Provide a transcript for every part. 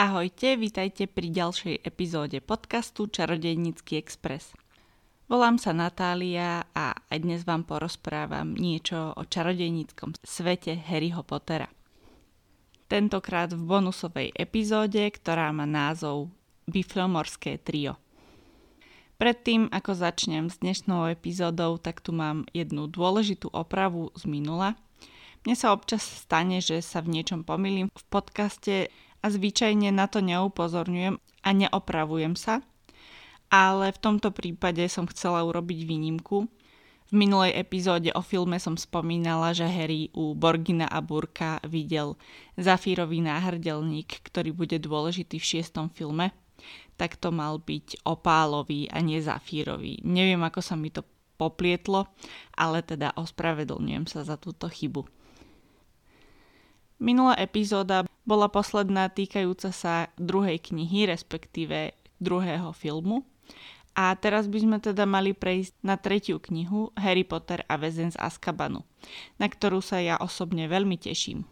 Ahojte, vítajte pri ďalšej epizóde podcastu Čarodejnícky Express. Volám sa Natália a aj dnes vám porozprávam niečo o čarodejníckom svete Harryho Pottera. Tentokrát v bonusovej epizóde, ktorá má názov Biflomorské trio. Predtým, ako začnem s dnešnou epizódou, tak tu mám jednu dôležitú opravu z minula. Mne sa občas stane, že sa v niečom pomýlim v podcaste a zvyčajne na to neupozorňujem a neopravujem sa, ale v tomto prípade som chcela urobiť výnimku. V minulej epizóde o filme som spomínala, že Harry u Borgina a Burka videl zafírový náhrdelník, ktorý bude dôležitý v šiestom filme. Tak to mal byť opálový a nie zafírový. Neviem, ako sa mi to poplietlo, ale teda ospravedlňujem sa za túto chybu. Minulá epizóda bola posledná týkajúca sa druhej knihy, respektíve druhého filmu. A teraz by sme teda mali prejsť na tretiu knihu Harry Potter a väzen z Azkabanu, na ktorú sa ja osobne veľmi teším.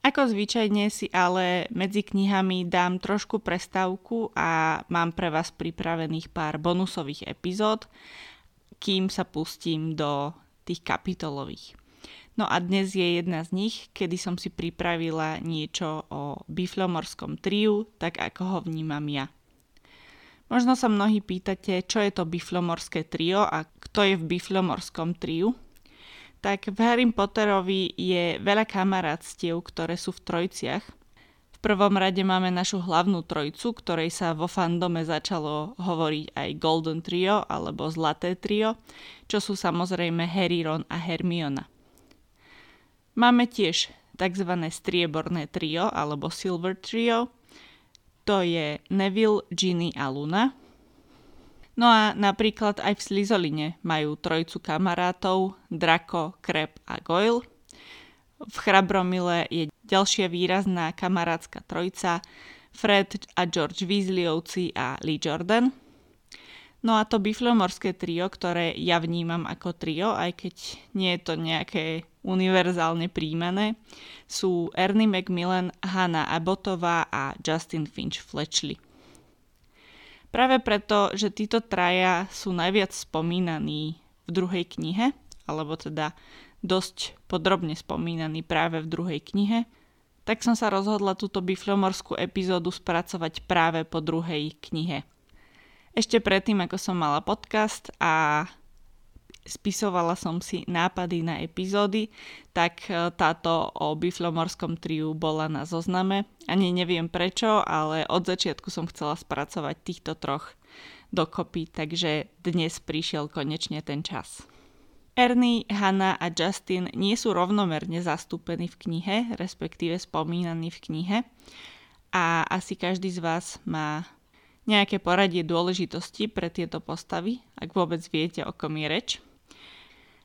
Ako zvyčajne si ale medzi knihami dám trošku prestávku a mám pre vás pripravených pár bonusových epizód, kým sa pustím do tých kapitolových. No a dnes je jedna z nich, kedy som si pripravila niečo o biflomorskom triu, tak ako ho vnímam ja. Možno sa mnohí pýtate, čo je to biflomorské trio a kto je v biflomorskom triu. Tak v Harry Potterovi je veľa kamarátstiev, ktoré sú v trojciach. V prvom rade máme našu hlavnú trojcu, ktorej sa vo fandome začalo hovoriť aj Golden Trio alebo Zlaté trio, čo sú samozrejme Harry, Ron a Hermiona. Máme tiež tzv. strieborné trio alebo silver trio. To je Neville, Ginny a Luna. No a napríklad aj v Slizoline majú trojcu kamarátov Draco, Krep a Goyle. V Chrabromile je ďalšia výrazná kamarátska trojca Fred a George Weasleyovci a Lee Jordan. No a to biflomorské trio, ktoré ja vnímam ako trio, aj keď nie je to nejaké univerzálne príjmané, sú Ernie Macmillan, Hannah Abbottová a Justin Finch Fletchley. Práve preto, že títo traja sú najviac spomínaní v druhej knihe, alebo teda dosť podrobne spomínaní práve v druhej knihe, tak som sa rozhodla túto biflomorskú epizódu spracovať práve po druhej knihe ešte predtým, ako som mala podcast a spisovala som si nápady na epizódy, tak e, táto o biflomorskom triu bola na zozname. Ani neviem prečo, ale od začiatku som chcela spracovať týchto troch dokopy, takže dnes prišiel konečne ten čas. Ernie, Hannah a Justin nie sú rovnomerne zastúpení v knihe, respektíve spomínaní v knihe. A asi každý z vás má nejaké poradie dôležitosti pre tieto postavy, ak vôbec viete, o kom je reč.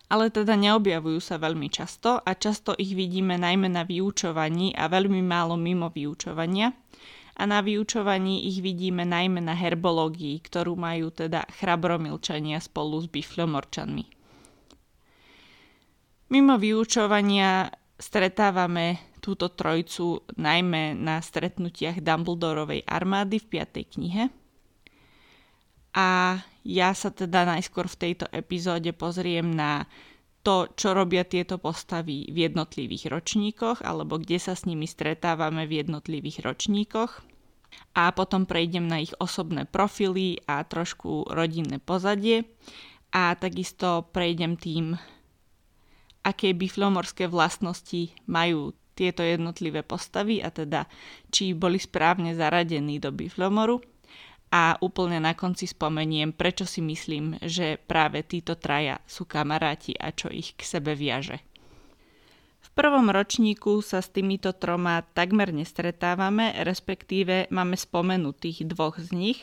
Ale teda neobjavujú sa veľmi často a často ich vidíme najmä na vyučovaní a veľmi málo mimo vyučovania. A na vyučovaní ich vidíme najmä na herbológii, ktorú majú teda chrabromilčania spolu s biflomorčanmi. Mimo vyučovania stretávame túto trojcu najmä na stretnutiach Dumbledorovej armády v 5. knihe. A ja sa teda najskôr v tejto epizóde pozriem na to, čo robia tieto postavy v jednotlivých ročníkoch, alebo kde sa s nimi stretávame v jednotlivých ročníkoch. A potom prejdem na ich osobné profily a trošku rodinné pozadie. A takisto prejdem tým, aké biflomorské vlastnosti majú tieto jednotlivé postavy a teda či boli správne zaradení do Biflomoru a úplne na konci spomeniem, prečo si myslím, že práve títo traja sú kamaráti a čo ich k sebe viaže. V prvom ročníku sa s týmito troma takmer nestretávame, respektíve máme spomenutých dvoch z nich,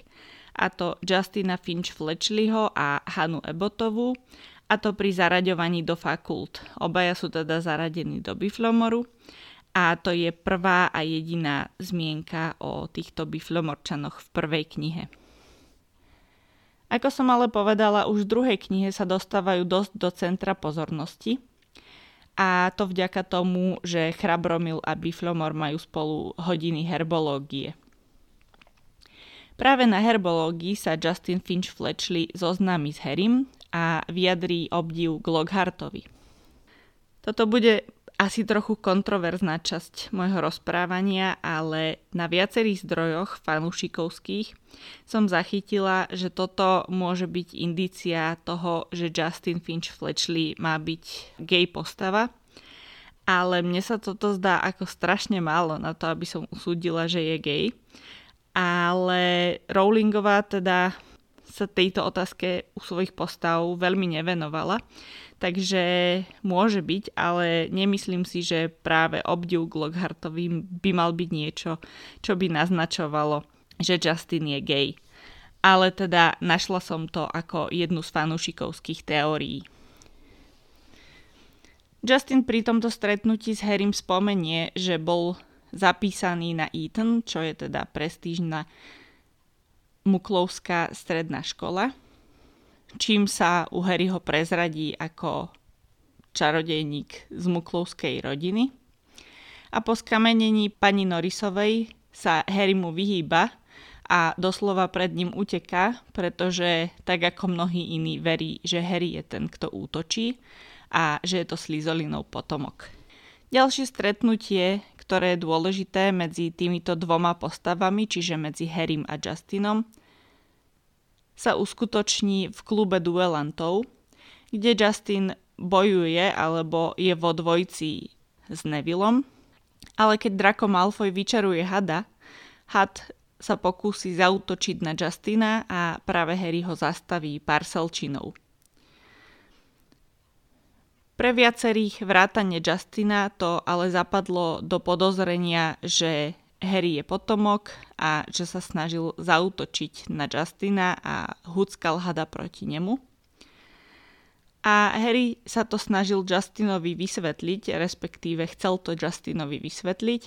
a to Justina Finch Fletchleyho a Hanu Ebotovú, a to pri zaraďovaní do fakult. Obaja sú teda zaradení do Biflomoru a to je prvá a jediná zmienka o týchto biflomorčanoch v prvej knihe. Ako som ale povedala, už v druhej knihe sa dostávajú dosť do centra pozornosti a to vďaka tomu, že Chrabromil a Biflomor majú spolu hodiny herbológie. Práve na herbológii sa Justin Finch Fletchley zoznámi s Harrym a vyjadrí obdiv k Lockhartovi. Toto bude asi trochu kontroverzná časť môjho rozprávania, ale na viacerých zdrojoch fanúšikovských som zachytila, že toto môže byť indícia toho, že Justin Finch Fletchley má byť gay postava. Ale mne sa toto zdá ako strašne málo na to, aby som usúdila, že je gay. Ale Rowlingová teda sa tejto otázke u svojich postav veľmi nevenovala takže môže byť, ale nemyslím si, že práve obdiv k Lockhartovi by mal byť niečo, čo by naznačovalo, že Justin je gay. Ale teda našla som to ako jednu z fanúšikovských teórií. Justin pri tomto stretnutí s Harrym spomenie, že bol zapísaný na Eton, čo je teda prestížna muklovská stredná škola, čím sa u Harryho prezradí ako čarodejník z muklovskej rodiny. A po skamenení pani Norisovej sa Harry mu vyhýba a doslova pred ním uteká, pretože tak ako mnohí iní verí, že Harry je ten, kto útočí a že je to Slizolinov potomok. Ďalšie stretnutie, ktoré je dôležité medzi týmito dvoma postavami, čiže medzi Harrym a Justinom, sa uskutoční v klube duelantov, kde Justin bojuje alebo je vo dvojci s Nevillom, ale keď Draco Malfoy vyčaruje hada, had sa pokúsi zautočiť na Justina a práve Harry ho zastaví parselčinou. Pre viacerých vrátane Justina to ale zapadlo do podozrenia, že Harry je potomok a že sa snažil zautočiť na Justina a huckal hada proti nemu. A Harry sa to snažil Justinovi vysvetliť, respektíve chcel to Justinovi vysvetliť,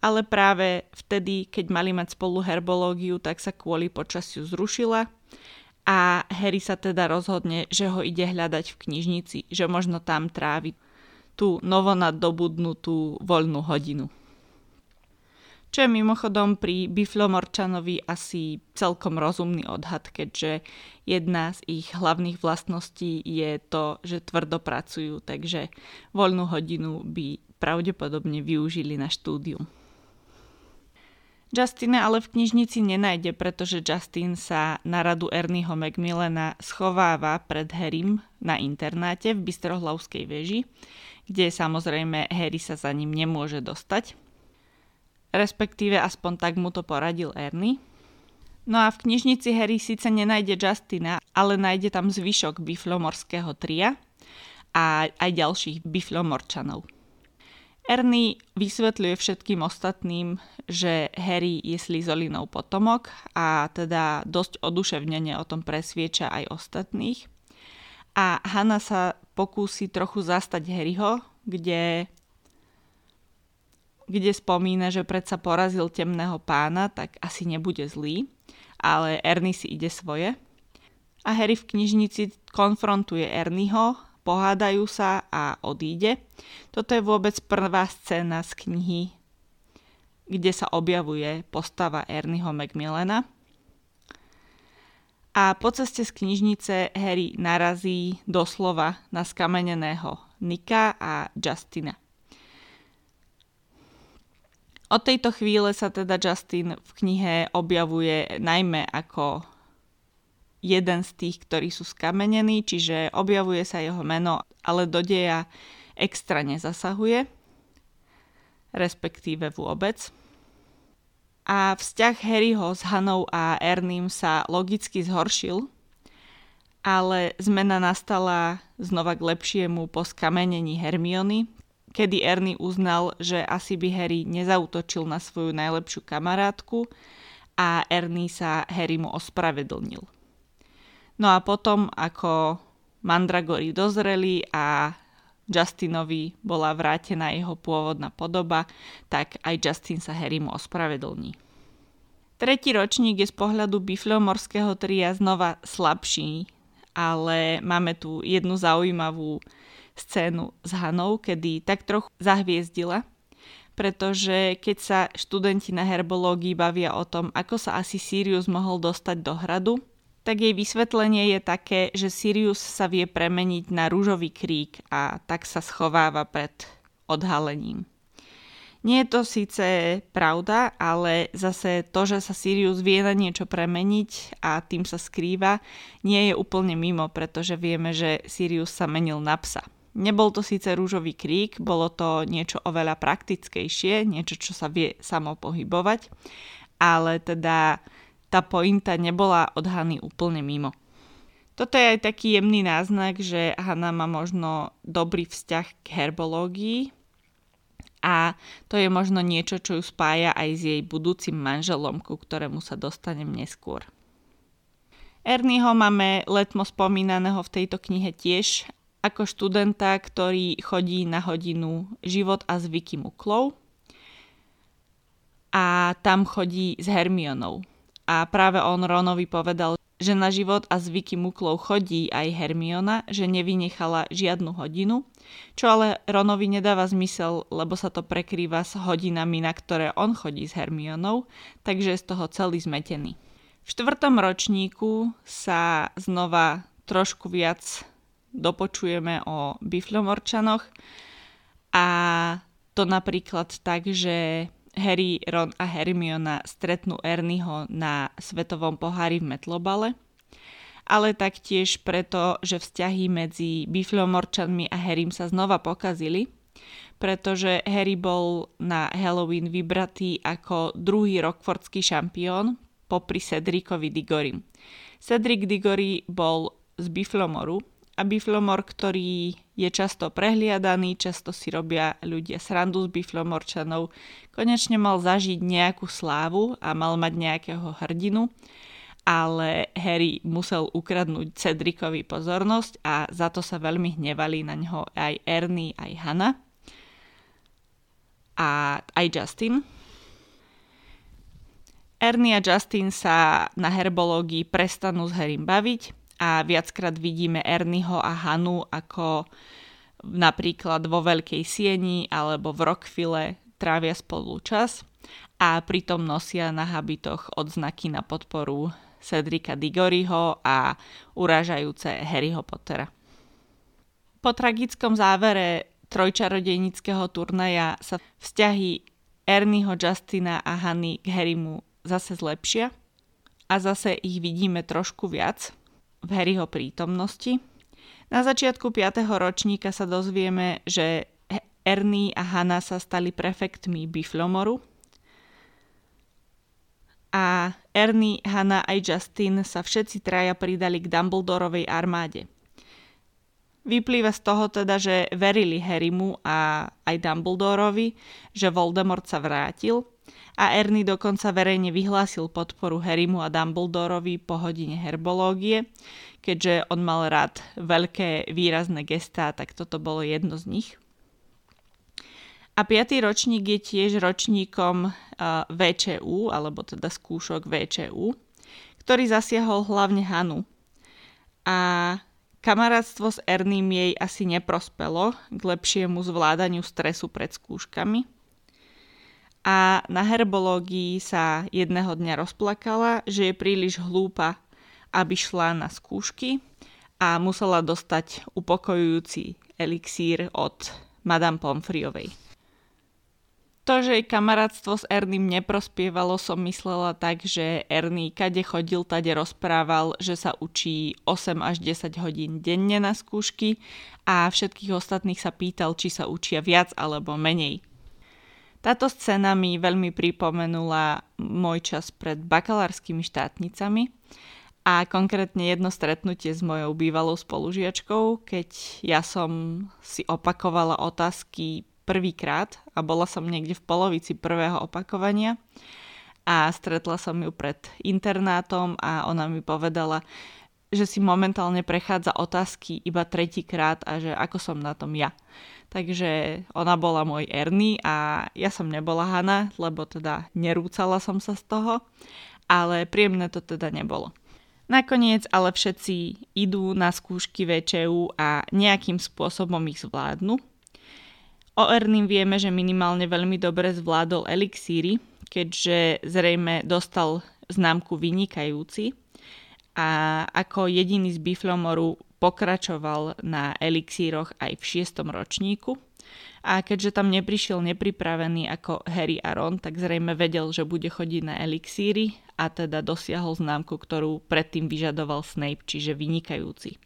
ale práve vtedy, keď mali mať spolu herbológiu, tak sa kvôli počasiu zrušila a Harry sa teda rozhodne, že ho ide hľadať v knižnici, že možno tam trávi tú novonadobudnutú voľnú hodinu čo je mimochodom pri Biflomorčanovi asi celkom rozumný odhad, keďže jedna z ich hlavných vlastností je to, že tvrdo pracujú, takže voľnú hodinu by pravdepodobne využili na štúdium. Justina ale v knižnici nenájde, pretože Justin sa na radu Ernieho Macmillana schováva pred Harrym na internáte v Bystrohlavskej veži, kde samozrejme Harry sa za ním nemôže dostať respektíve aspoň tak mu to poradil Ernie. No a v knižnici Harry síce nenájde Justina, ale nájde tam zvyšok biflomorského tria a aj ďalších biflomorčanov. Ernie vysvetľuje všetkým ostatným, že Harry je Slizolinov potomok a teda dosť oduševnene o tom presvieča aj ostatných. A Hanna sa pokúsi trochu zastať Harryho, kde kde spomína, že predsa porazil temného pána, tak asi nebude zlý, ale Ernie si ide svoje. A Harry v knižnici konfrontuje Ernieho, pohádajú sa a odíde. Toto je vôbec prvá scéna z knihy, kde sa objavuje postava Ernieho Macmillana. A po ceste z knižnice Harry narazí doslova na skameneného Nika a Justina. Od tejto chvíle sa teda Justin v knihe objavuje najmä ako jeden z tých, ktorí sú skamenení, čiže objavuje sa jeho meno, ale do deja extra nezasahuje, respektíve vôbec. A vzťah Harryho s Hanou a Ernym sa logicky zhoršil, ale zmena nastala znova k lepšiemu po skamenení Hermiony, kedy Ernie uznal, že asi by Harry nezautočil na svoju najlepšiu kamarátku a Ernie sa Harrymu ospravedlnil. No a potom, ako Mandragory dozreli a Justinovi bola vrátená jeho pôvodná podoba, tak aj Justin sa Harrymu ospravedlní. Tretí ročník je z pohľadu bifleomorského tria znova slabší, ale máme tu jednu zaujímavú scénu s Hanou, kedy tak trochu zahviezdila, pretože keď sa študenti na herbológii bavia o tom, ako sa asi Sirius mohol dostať do hradu, tak jej vysvetlenie je také, že Sirius sa vie premeniť na rúžový krík a tak sa schováva pred odhalením. Nie je to síce pravda, ale zase to, že sa Sirius vie na niečo premeniť a tým sa skrýva, nie je úplne mimo, pretože vieme, že Sirius sa menil na psa. Nebol to síce rúžový krík, bolo to niečo oveľa praktickejšie, niečo, čo sa vie samo pohybovať, ale teda tá pointa nebola od Hany úplne mimo. Toto je aj taký jemný náznak, že Hanna má možno dobrý vzťah k herbológii, a to je možno niečo, čo ju spája aj s jej budúcim manželom, ku ktorému sa dostanem neskôr. Ernieho máme letmo spomínaného v tejto knihe tiež ako študenta, ktorý chodí na hodinu Život a zvyky muklov a tam chodí s Hermionou. A práve on Ronovi povedal, že na život a zvyky muklov chodí aj Hermiona, že nevynechala žiadnu hodinu, čo ale Ronovi nedáva zmysel, lebo sa to prekrýva s hodinami, na ktoré on chodí s Hermionou, takže je z toho celý zmetený. V štvrtom ročníku sa znova trošku viac dopočujeme o bifľomorčanoch a to napríklad tak, že Harry, Ron a Hermiona stretnú Ernieho na svetovom pohári v Metlobale, ale taktiež preto, že vzťahy medzi Bifľomorčanmi a Harrym sa znova pokazili, pretože Harry bol na Halloween vybratý ako druhý rockfordský šampión popri Cedricovi Digory. Cedric Diggory bol z Biflomoru a Biflomor, ktorý je často prehliadaný, často si robia ľudia srandu z Biflomorčanov, konečne mal zažiť nejakú slávu a mal mať nejakého hrdinu, ale Harry musel ukradnúť Cedricovi pozornosť a za to sa veľmi hnevali na ňo aj Ernie, aj Hannah a aj Justin. Ernie a Justin sa na herbológii prestanú s Harrym baviť a viackrát vidíme Ernieho a Hanu ako napríklad vo Veľkej sieni alebo v Rockville trávia spolu čas a pritom nosia na habitoch odznaky na podporu Cedrika Digoryho a uražajúce Harryho Pottera. Po tragickom závere trojčarodejnického turnaja sa vzťahy Ernieho, Justina a Hany k Harrymu zase zlepšia a zase ich vidíme trošku viac – v Harryho prítomnosti. Na začiatku 5. ročníka sa dozvieme, že Ernie a Hannah sa stali prefektmi Biflomoru a Ernie, Hannah aj Justin sa všetci traja pridali k Dumbledorovej armáde. Vyplýva z toho teda, že verili Harrymu a aj Dumbledorovi, že Voldemort sa vrátil a Ernie dokonca verejne vyhlásil podporu Harrymu a Dumbledorovi po hodine herbológie, keďže on mal rád veľké výrazné gestá, tak toto bolo jedno z nich. A piatý ročník je tiež ročníkom uh, VČU, alebo teda skúšok VČU, ktorý zasiahol hlavne Hanu. A Kamarátstvo s Erným jej asi neprospelo k lepšiemu zvládaniu stresu pred skúškami. A na herbológii sa jedného dňa rozplakala, že je príliš hlúpa, aby šla na skúšky a musela dostať upokojujúci elixír od Madame Pomfriovej. To, že jej kamarátstvo s Ernym neprospievalo, som myslela tak, že Erny kade chodil, tade rozprával, že sa učí 8 až 10 hodín denne na skúšky a všetkých ostatných sa pýtal, či sa učia viac alebo menej. Táto scéna mi veľmi pripomenula môj čas pred bakalárskymi štátnicami a konkrétne jedno stretnutie s mojou bývalou spolužiačkou, keď ja som si opakovala otázky prvýkrát a bola som niekde v polovici prvého opakovania a stretla som ju pred internátom a ona mi povedala, že si momentálne prechádza otázky iba tretíkrát a že ako som na tom ja. Takže ona bola môj Ernie a ja som nebola Hana, lebo teda nerúcala som sa z toho, ale príjemné to teda nebolo. Nakoniec ale všetci idú na skúšky VČU a nejakým spôsobom ich zvládnu. O Ernym vieme, že minimálne veľmi dobre zvládol elixíry, keďže zrejme dostal známku vynikajúci a ako jediný z Biflomoru pokračoval na elixíroch aj v šiestom ročníku. A keďže tam neprišiel nepripravený ako Harry a Ron, tak zrejme vedel, že bude chodiť na elixíry a teda dosiahol známku, ktorú predtým vyžadoval Snape, čiže vynikajúci.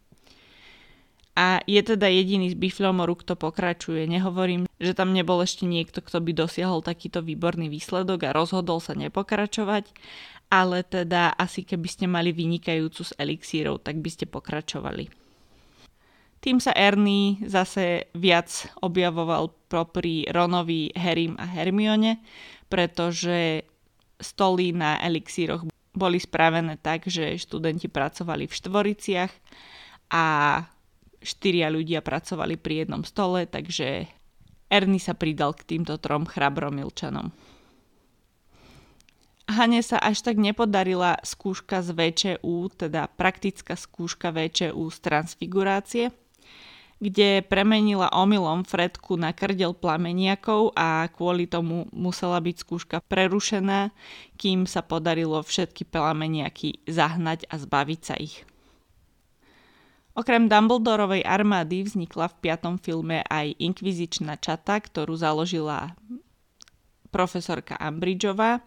A je teda jediný z Biflomoru, kto pokračuje. Nehovorím, že tam nebol ešte niekto, kto by dosiahol takýto výborný výsledok a rozhodol sa nepokračovať, ale teda asi keby ste mali vynikajúcu s elixírov, tak by ste pokračovali. Tým sa Ernie zase viac objavoval pri Ronovi, Harrym a Hermione, pretože stoly na elixíroch boli spravené tak, že študenti pracovali v štvoriciach a štyria ľudia pracovali pri jednom stole, takže Ernie sa pridal k týmto trom chrabromilčanom. Hane sa až tak nepodarila skúška z VČU, teda praktická skúška VČU z transfigurácie – kde premenila omylom Fredku na krdel plameniakov a kvôli tomu musela byť skúška prerušená, kým sa podarilo všetky plameniaky zahnať a zbaviť sa ich. Okrem Dumbledorovej armády vznikla v piatom filme aj inkvizičná čata, ktorú založila profesorka Ambridgeová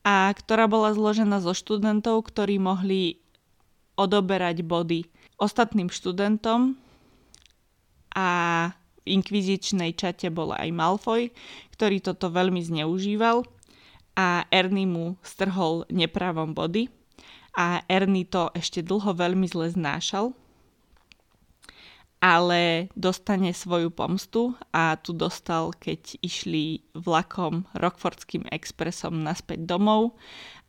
a ktorá bola zložená zo študentov, ktorí mohli odoberať body ostatným študentom a v inkvizičnej čate bol aj Malfoy, ktorý toto veľmi zneužíval a Ernie mu strhol nepravom body a Ernie to ešte dlho veľmi zle znášal, ale dostane svoju pomstu a tu dostal, keď išli vlakom Rockfordským expresom naspäť domov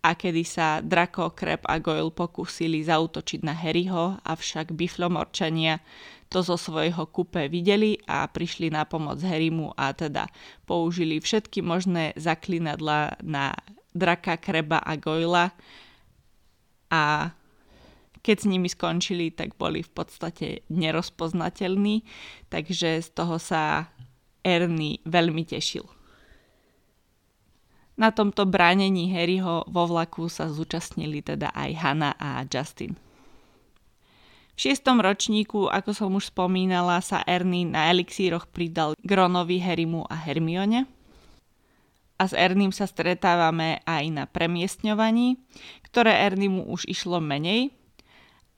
a kedy sa Draco, Kreb a Goyle pokúsili zautočiť na Harryho, avšak biflomorčania to zo svojho kupe videli a prišli na pomoc Harrymu a teda použili všetky možné zaklinadla na draka, kreba a gojla a keď s nimi skončili, tak boli v podstate nerozpoznateľní, takže z toho sa Ernie veľmi tešil. Na tomto bránení Harryho vo vlaku sa zúčastnili teda aj Hanna a Justin. Šiestom ročníku, ako som už spomínala, sa Ernie na elixíroch pridal Gronovi, Harrymu a Hermione. A s Ernym sa stretávame aj na premiestňovaní, ktoré Erniemu už išlo menej.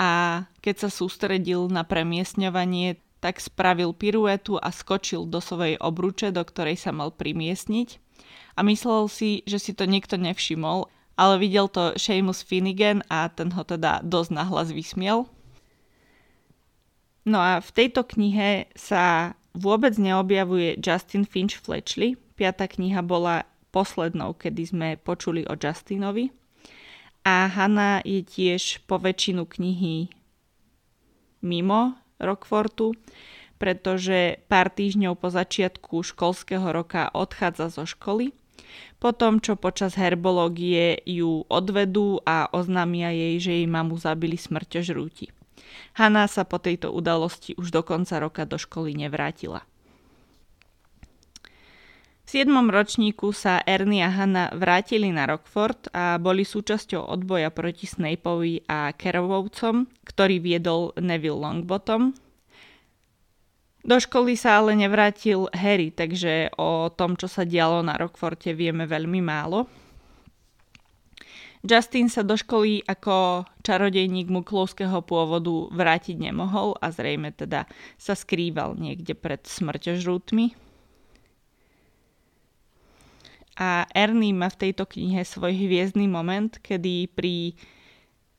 A keď sa sústredil na premiestňovanie, tak spravil piruetu a skočil do svojej obruče, do ktorej sa mal primiestniť. A myslel si, že si to nikto nevšimol, ale videl to Seamus Finnegan a ten ho teda dosť nahlas vysmiel. No a v tejto knihe sa vôbec neobjavuje Justin Finch Fletchley. Piatá kniha bola poslednou, kedy sme počuli o Justinovi. A Hanna je tiež po väčšinu knihy mimo Rockfortu, pretože pár týždňov po začiatku školského roka odchádza zo školy. Potom, čo počas herbológie ju odvedú a oznámia jej, že jej mamu zabili smrťožrúti. Hanna sa po tejto udalosti už do konca roka do školy nevrátila. V 7. ročníku sa Ernie a Hanna vrátili na Rockford a boli súčasťou odboja proti Snapeovi a Kerovovcom, ktorý viedol Neville Longbottom. Do školy sa ale nevrátil Harry, takže o tom, čo sa dialo na Rockforte, vieme veľmi málo. Justin sa do školy ako čarodejník muklovského pôvodu vrátiť nemohol a zrejme teda sa skrýval niekde pred smrťožrútmi. A Ernie má v tejto knihe svoj hviezdny moment, kedy pri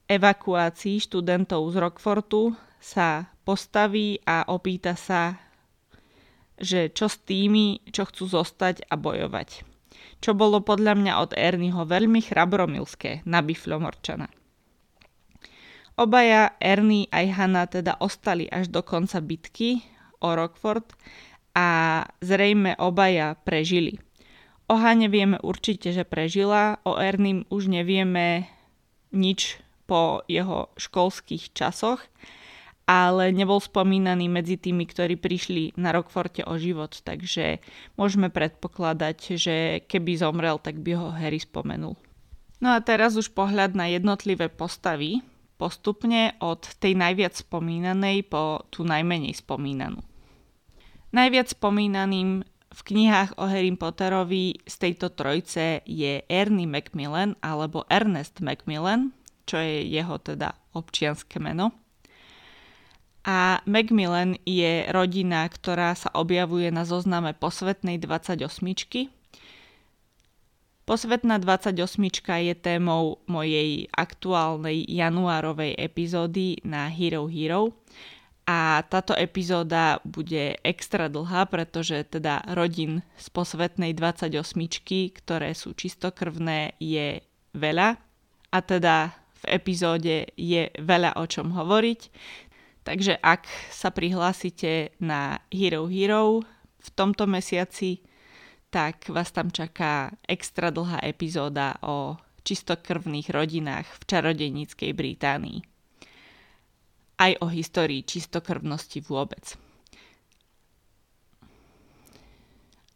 evakuácii študentov z Rockfortu sa postaví a opýta sa, že čo s tými, čo chcú zostať a bojovať čo bolo podľa mňa od Ernieho veľmi chrabromilské na Biflomorčana. Obaja, Ernie aj Hanna teda ostali až do konca bitky o Rockford a zrejme obaja prežili. O Hane vieme určite, že prežila, o Ernie už nevieme nič po jeho školských časoch, ale nebol spomínaný medzi tými, ktorí prišli na Rockforte o život, takže môžeme predpokladať, že keby zomrel, tak by ho Harry spomenul. No a teraz už pohľad na jednotlivé postavy, postupne od tej najviac spomínanej po tú najmenej spomínanú. Najviac spomínaným v knihách o Harry Potterovi z tejto trojce je Ernie Macmillan alebo Ernest Macmillan, čo je jeho teda občianské meno. A Macmillan je rodina, ktorá sa objavuje na zozname posvetnej 28. Posvetná 28 je témou mojej aktuálnej januárovej epizódy na Hero Hero a táto epizóda bude extra dlhá, pretože teda rodín z posvetnej 28, ktoré sú čistokrvné, je veľa. A teda v epizóde je veľa o čom hovoriť. Takže ak sa prihlásite na Hero Hero v tomto mesiaci, tak vás tam čaká extra dlhá epizóda o čistokrvných rodinách v čarodejníckej Británii aj o histórii čistokrvnosti vôbec.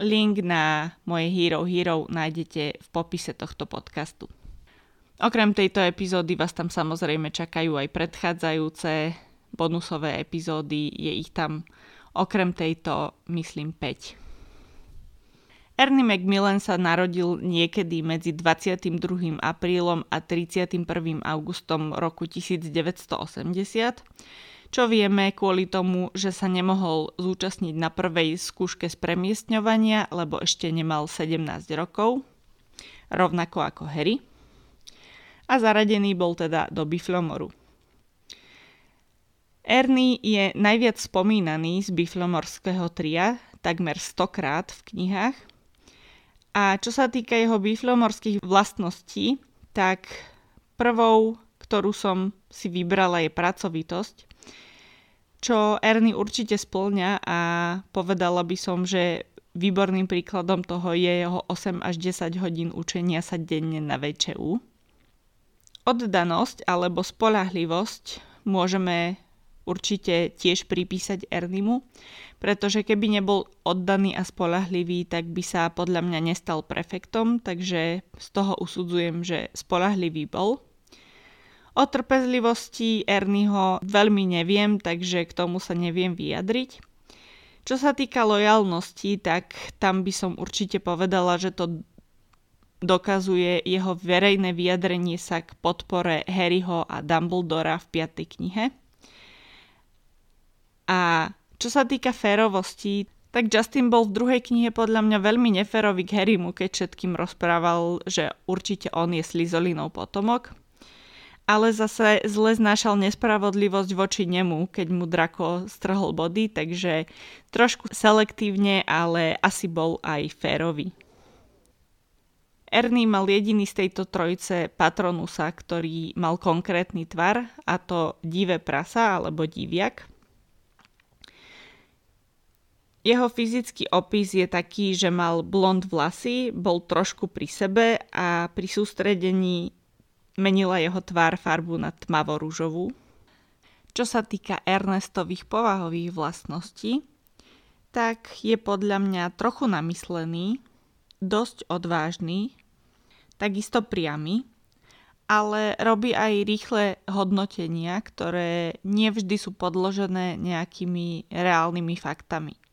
Link na moje Hero Hero nájdete v popise tohto podcastu. Okrem tejto epizódy vás tam samozrejme čakajú aj predchádzajúce bonusové epizódy, je ich tam okrem tejto, myslím, 5. Ernie Macmillan sa narodil niekedy medzi 22. aprílom a 31. augustom roku 1980, čo vieme kvôli tomu, že sa nemohol zúčastniť na prvej skúške z premiestňovania, lebo ešte nemal 17 rokov, rovnako ako Harry. A zaradený bol teda do Biflomoru. Ernie je najviac spomínaný z biflomorského tria, takmer 100 krát v knihách – a čo sa týka jeho biflomorských vlastností, tak prvou, ktorú som si vybrala, je pracovitosť, čo Ernie určite splňa a povedala by som, že výborným príkladom toho je jeho 8 až 10 hodín učenia sa denne na VČU. Oddanosť alebo spolahlivosť môžeme určite tiež pripísať Ernimu, pretože keby nebol oddaný a spolahlivý, tak by sa podľa mňa nestal prefektom, takže z toho usudzujem, že spolahlivý bol. O trpezlivosti Ernieho veľmi neviem, takže k tomu sa neviem vyjadriť. Čo sa týka lojalnosti, tak tam by som určite povedala, že to dokazuje jeho verejné vyjadrenie sa k podpore Harryho a Dumbledora v 5. knihe. A čo sa týka férovosti, tak Justin bol v druhej knihe podľa mňa veľmi neférový k Harrymu, keď všetkým rozprával, že určite on je Slizolinov potomok. Ale zase zle znášal nespravodlivosť voči nemu, keď mu Drako strhol body, takže trošku selektívne, ale asi bol aj férový. Ernie mal jediný z tejto trojice patronusa, ktorý mal konkrétny tvar, a to divé prasa alebo diviak – jeho fyzický opis je taký, že mal blond vlasy, bol trošku pri sebe a pri sústredení menila jeho tvár farbu na tmavo-rúžovú. Čo sa týka Ernestových povahových vlastností, tak je podľa mňa trochu namyslený, dosť odvážny, takisto priamy, ale robí aj rýchle hodnotenia, ktoré nevždy sú podložené nejakými reálnymi faktami.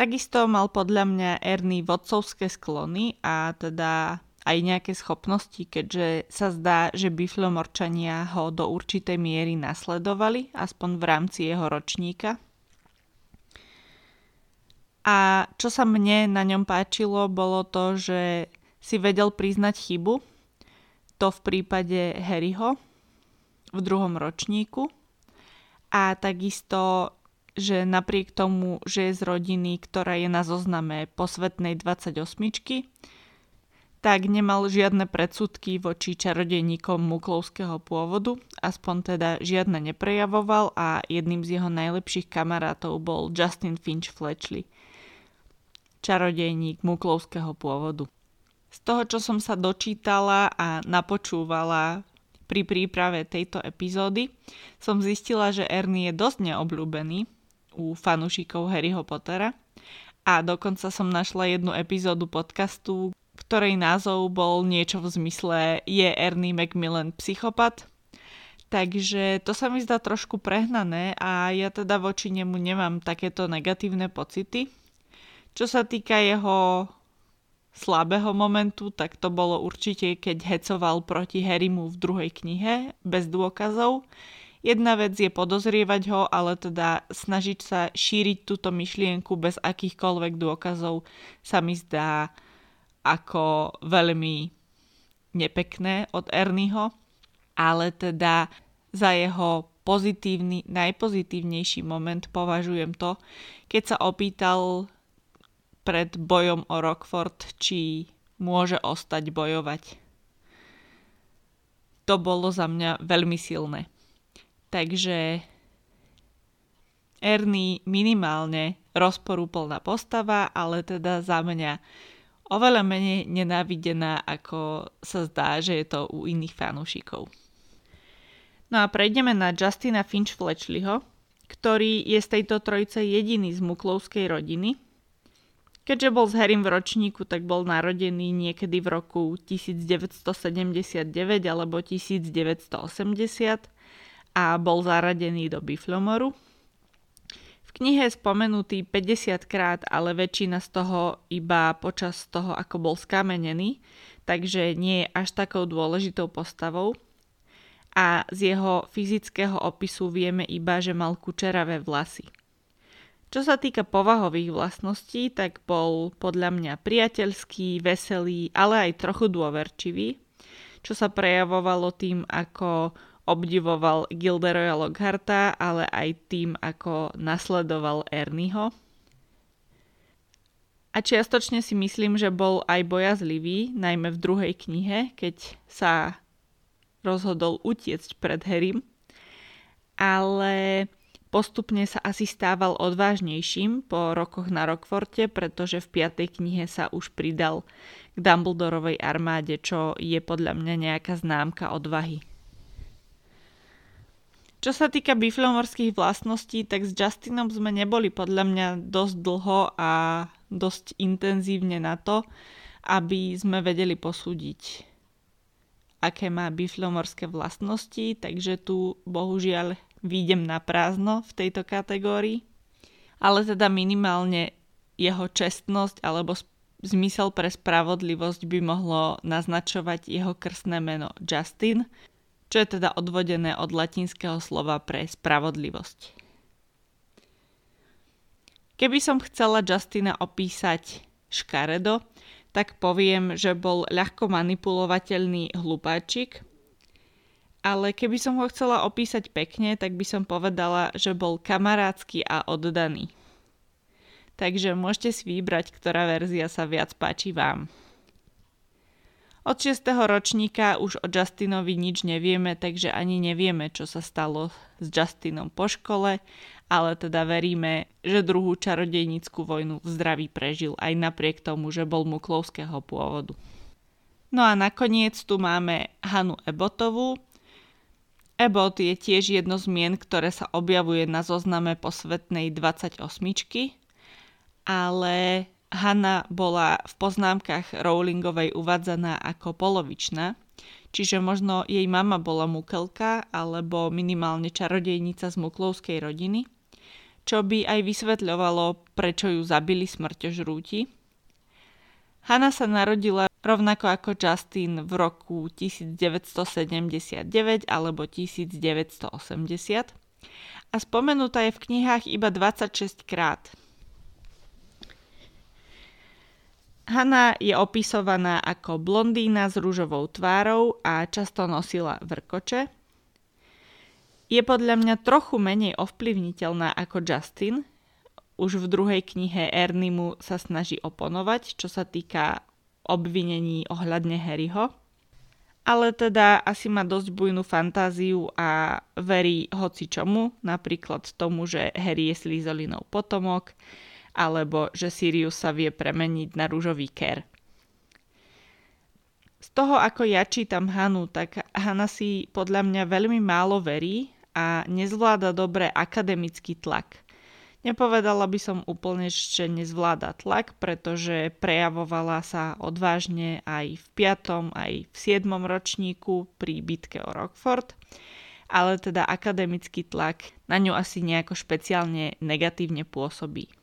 Takisto mal podľa mňa Ernie vodcovské sklony a teda aj nejaké schopnosti, keďže sa zdá, že biflomorčania ho do určitej miery nasledovali, aspoň v rámci jeho ročníka. A čo sa mne na ňom páčilo, bolo to, že si vedel priznať chybu. To v prípade Harryho v druhom ročníku. A takisto že napriek tomu, že je z rodiny, ktorá je na zozname posvetnej 28 tak nemal žiadne predsudky voči čarodejníkom muklovského pôvodu, aspoň teda žiadne neprejavoval a jedným z jeho najlepších kamarátov bol Justin Finch Fletchley, čarodejník muklovského pôvodu. Z toho, čo som sa dočítala a napočúvala pri príprave tejto epizódy, som zistila, že Ernie je dosť neobľúbený u fanúšikov Harryho Pottera a dokonca som našla jednu epizódu podcastu, ktorej názov bol niečo v zmysle Je Ernie Macmillan psychopat? Takže to sa mi zdá trošku prehnané a ja teda voči nemu nemám takéto negatívne pocity. Čo sa týka jeho slabého momentu, tak to bolo určite, keď hecoval proti Harrymu v druhej knihe, bez dôkazov. Jedna vec je podozrievať ho, ale teda snažiť sa šíriť túto myšlienku bez akýchkoľvek dôkazov sa mi zdá ako veľmi nepekné od Ernieho ale teda za jeho pozitívny, najpozitívnejší moment považujem to, keď sa opýtal pred bojom o Rockford, či môže ostať bojovať. To bolo za mňa veľmi silné. Takže Ernie minimálne rozporúplná postava, ale teda za mňa oveľa menej nenávidená, ako sa zdá, že je to u iných fanúšikov. No a prejdeme na Justina Finch Fletchleyho, ktorý je z tejto trojice jediný z muklovskej rodiny. Keďže bol s Harrym v ročníku, tak bol narodený niekedy v roku 1979 alebo 1980 a bol zaradený do Biflomoru. V knihe je spomenutý 50 krát, ale väčšina z toho iba počas toho, ako bol skamenený, takže nie je až takou dôležitou postavou a z jeho fyzického opisu vieme iba, že mal kučeravé vlasy. Čo sa týka povahových vlastností, tak bol podľa mňa priateľský, veselý, ale aj trochu dôverčivý, čo sa prejavovalo tým, ako obdivoval Gilderoya Lockharta, ale aj tým, ako nasledoval Ernieho. A čiastočne si myslím, že bol aj bojazlivý, najmä v druhej knihe, keď sa rozhodol utiecť pred Harrym, ale postupne sa asi stával odvážnejším po rokoch na Rockforte, pretože v piatej knihe sa už pridal k Dumbledorovej armáde, čo je podľa mňa nejaká známka odvahy. Čo sa týka biflomorských vlastností, tak s Justinom sme neboli podľa mňa dosť dlho a dosť intenzívne na to, aby sme vedeli posúdiť aké má biflomorské vlastnosti, takže tu bohužiaľ výjdem na prázdno v tejto kategórii. Ale teda minimálne jeho čestnosť alebo zmysel pre spravodlivosť by mohlo naznačovať jeho krstné meno Justin, čo je teda odvodené od latinského slova pre spravodlivosť. Keby som chcela Justina opísať škaredo, tak poviem, že bol ľahko manipulovateľný hlupáčik, ale keby som ho chcela opísať pekne, tak by som povedala, že bol kamarádsky a oddaný. Takže môžete si vybrať, ktorá verzia sa viac páči vám. Od 6. ročníka už o Justinovi nič nevieme, takže ani nevieme, čo sa stalo s Justinom po škole, ale teda veríme, že druhú čarodejnickú vojnu v zdraví prežil aj napriek tomu, že bol muklovského pôvodu. No a nakoniec tu máme Hanu Ebotovú. Ebot je tiež jedno z mien, ktoré sa objavuje na zozname posvetnej 28, ale Hanna bola v poznámkach Rowlingovej uvádzaná ako polovičná, čiže možno jej mama bola mukelka alebo minimálne čarodejnica z muklovskej rodiny, čo by aj vysvetľovalo, prečo ju zabili smrťožrúti. Hanna sa narodila rovnako ako Justin v roku 1979 alebo 1980 a spomenutá je v knihách iba 26 krát – Hanna je opisovaná ako blondína s rúžovou tvárou a často nosila vrkoče. Je podľa mňa trochu menej ovplyvniteľná ako Justin. Už v druhej knihe Ernie mu sa snaží oponovať, čo sa týka obvinení ohľadne Harryho. Ale teda asi má dosť bujnú fantáziu a verí hoci čomu, napríklad tomu, že Harry je Slytherinov potomok, alebo že Sirius sa vie premeniť na rúžový ker. Z toho, ako ja čítam Hanu, tak Hana si podľa mňa veľmi málo verí a nezvláda dobre akademický tlak. Nepovedala by som úplne, že nezvláda tlak, pretože prejavovala sa odvážne aj v 5. aj v 7. ročníku pri bitke o Rockford, ale teda akademický tlak na ňu asi nejako špeciálne negatívne pôsobí.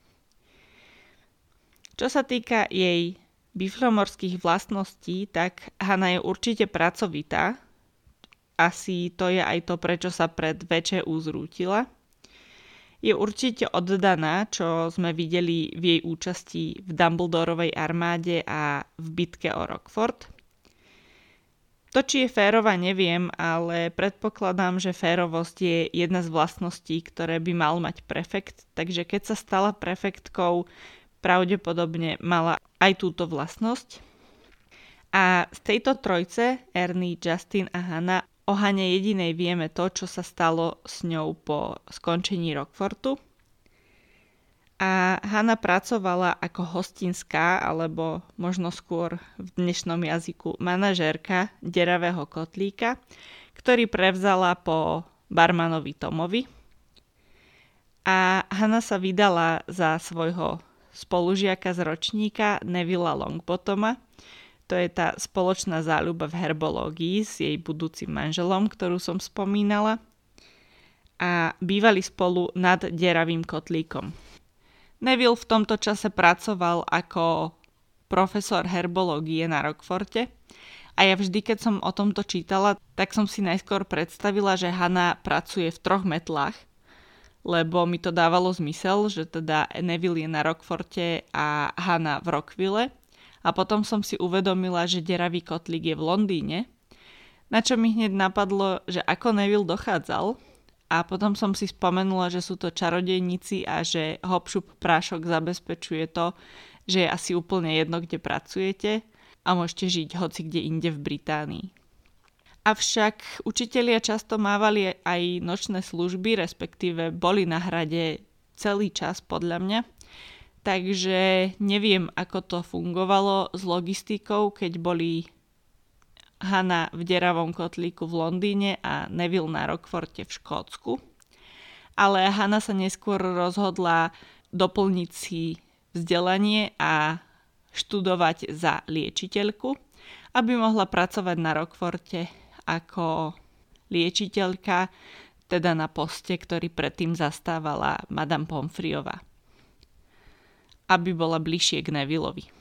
Čo sa týka jej biflomorských vlastností, tak Hanna je určite pracovitá. Asi to je aj to, prečo sa pred VČU zrútila. Je určite oddaná, čo sme videli v jej účasti v Dumbledorovej armáde a v bitke o Rockford. To, či je férová, neviem, ale predpokladám, že férovosť je jedna z vlastností, ktoré by mal mať prefekt, takže keď sa stala prefektkou, pravdepodobne mala aj túto vlastnosť. A z tejto trojce, Ernie, Justin a Hannah, o Hane jedinej vieme to, čo sa stalo s ňou po skončení Rockfortu. A Hanna pracovala ako hostinská, alebo možno skôr v dnešnom jazyku manažérka deravého kotlíka, ktorý prevzala po barmanovi Tomovi. A Hanna sa vydala za svojho spolužiaka z ročníka Nevilla Longbotoma. To je tá spoločná záľuba v herbológii s jej budúcim manželom, ktorú som spomínala. A bývali spolu nad deravým kotlíkom. Neville v tomto čase pracoval ako profesor herbológie na Rockforte a ja vždy, keď som o tomto čítala, tak som si najskôr predstavila, že Hanna pracuje v troch metlách lebo mi to dávalo zmysel, že teda Neville je na Rockforte a Hanna v Rockville. A potom som si uvedomila, že deravý kotlík je v Londýne, na čo mi hneď napadlo, že ako Neville dochádzal a potom som si spomenula, že sú to čarodejníci a že Hopšup prášok zabezpečuje to, že je asi úplne jedno, kde pracujete a môžete žiť hoci kde inde v Británii. Avšak učitelia často mávali aj nočné služby, respektíve boli na hrade celý čas podľa mňa. Takže neviem, ako to fungovalo s logistikou, keď boli Hanna v deravom kotlíku v Londýne a Neville na Rockforte v Škótsku. Ale Hanna sa neskôr rozhodla doplniť si vzdelanie a študovať za liečiteľku, aby mohla pracovať na Rockforte ako liečiteľka, teda na poste, ktorý predtým zastávala Madame Pomfriová, aby bola bližšie k Nevillovi.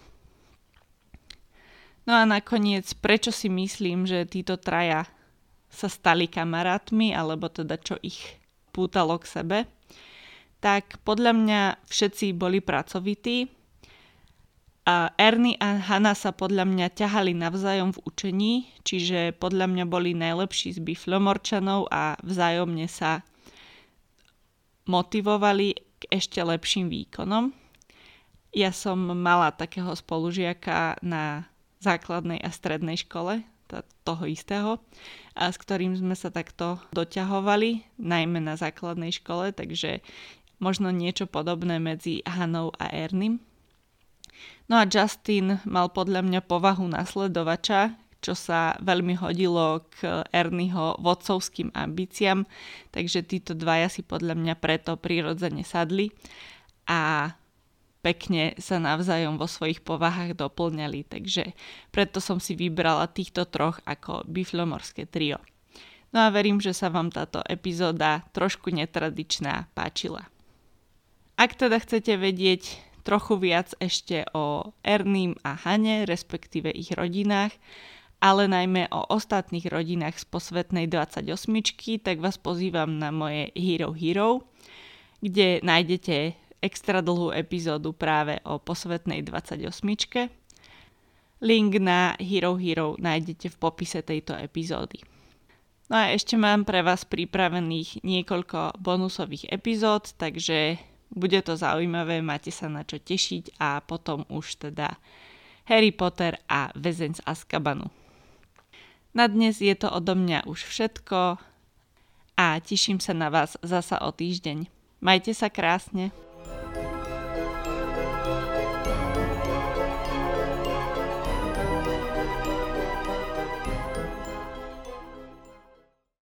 No a nakoniec, prečo si myslím, že títo traja sa stali kamarátmi, alebo teda čo ich pútalo k sebe, tak podľa mňa všetci boli pracovití, a Ernie a Hanna sa podľa mňa ťahali navzájom v učení, čiže podľa mňa boli najlepší z biflomorčanov a vzájomne sa motivovali k ešte lepším výkonom. Ja som mala takého spolužiaka na základnej a strednej škole, toho istého, a s ktorým sme sa takto doťahovali, najmä na základnej škole, takže možno niečo podobné medzi Hanou a Ernym. No a Justin mal podľa mňa povahu nasledovača, čo sa veľmi hodilo k Ernieho vodcovským ambíciám, takže títo dvaja si podľa mňa preto prirodzene sadli a pekne sa navzájom vo svojich povahách doplňali, takže preto som si vybrala týchto troch ako biflomorské trio. No a verím, že sa vám táto epizóda trošku netradičná páčila. Ak teda chcete vedieť trochu viac ešte o Erním a Hane, respektíve ich rodinách, ale najmä o ostatných rodinách z posvetnej 28, tak vás pozývam na moje Hero Hero, kde nájdete extra dlhú epizódu práve o posvetnej 28. Link na Hero Hero nájdete v popise tejto epizódy. No a ešte mám pre vás pripravených niekoľko bonusových epizód, takže bude to zaujímavé, máte sa na čo tešiť a potom už teda Harry Potter a väzeň z Azkabanu. Na dnes je to odo mňa už všetko a teším sa na vás zasa o týždeň. Majte sa krásne.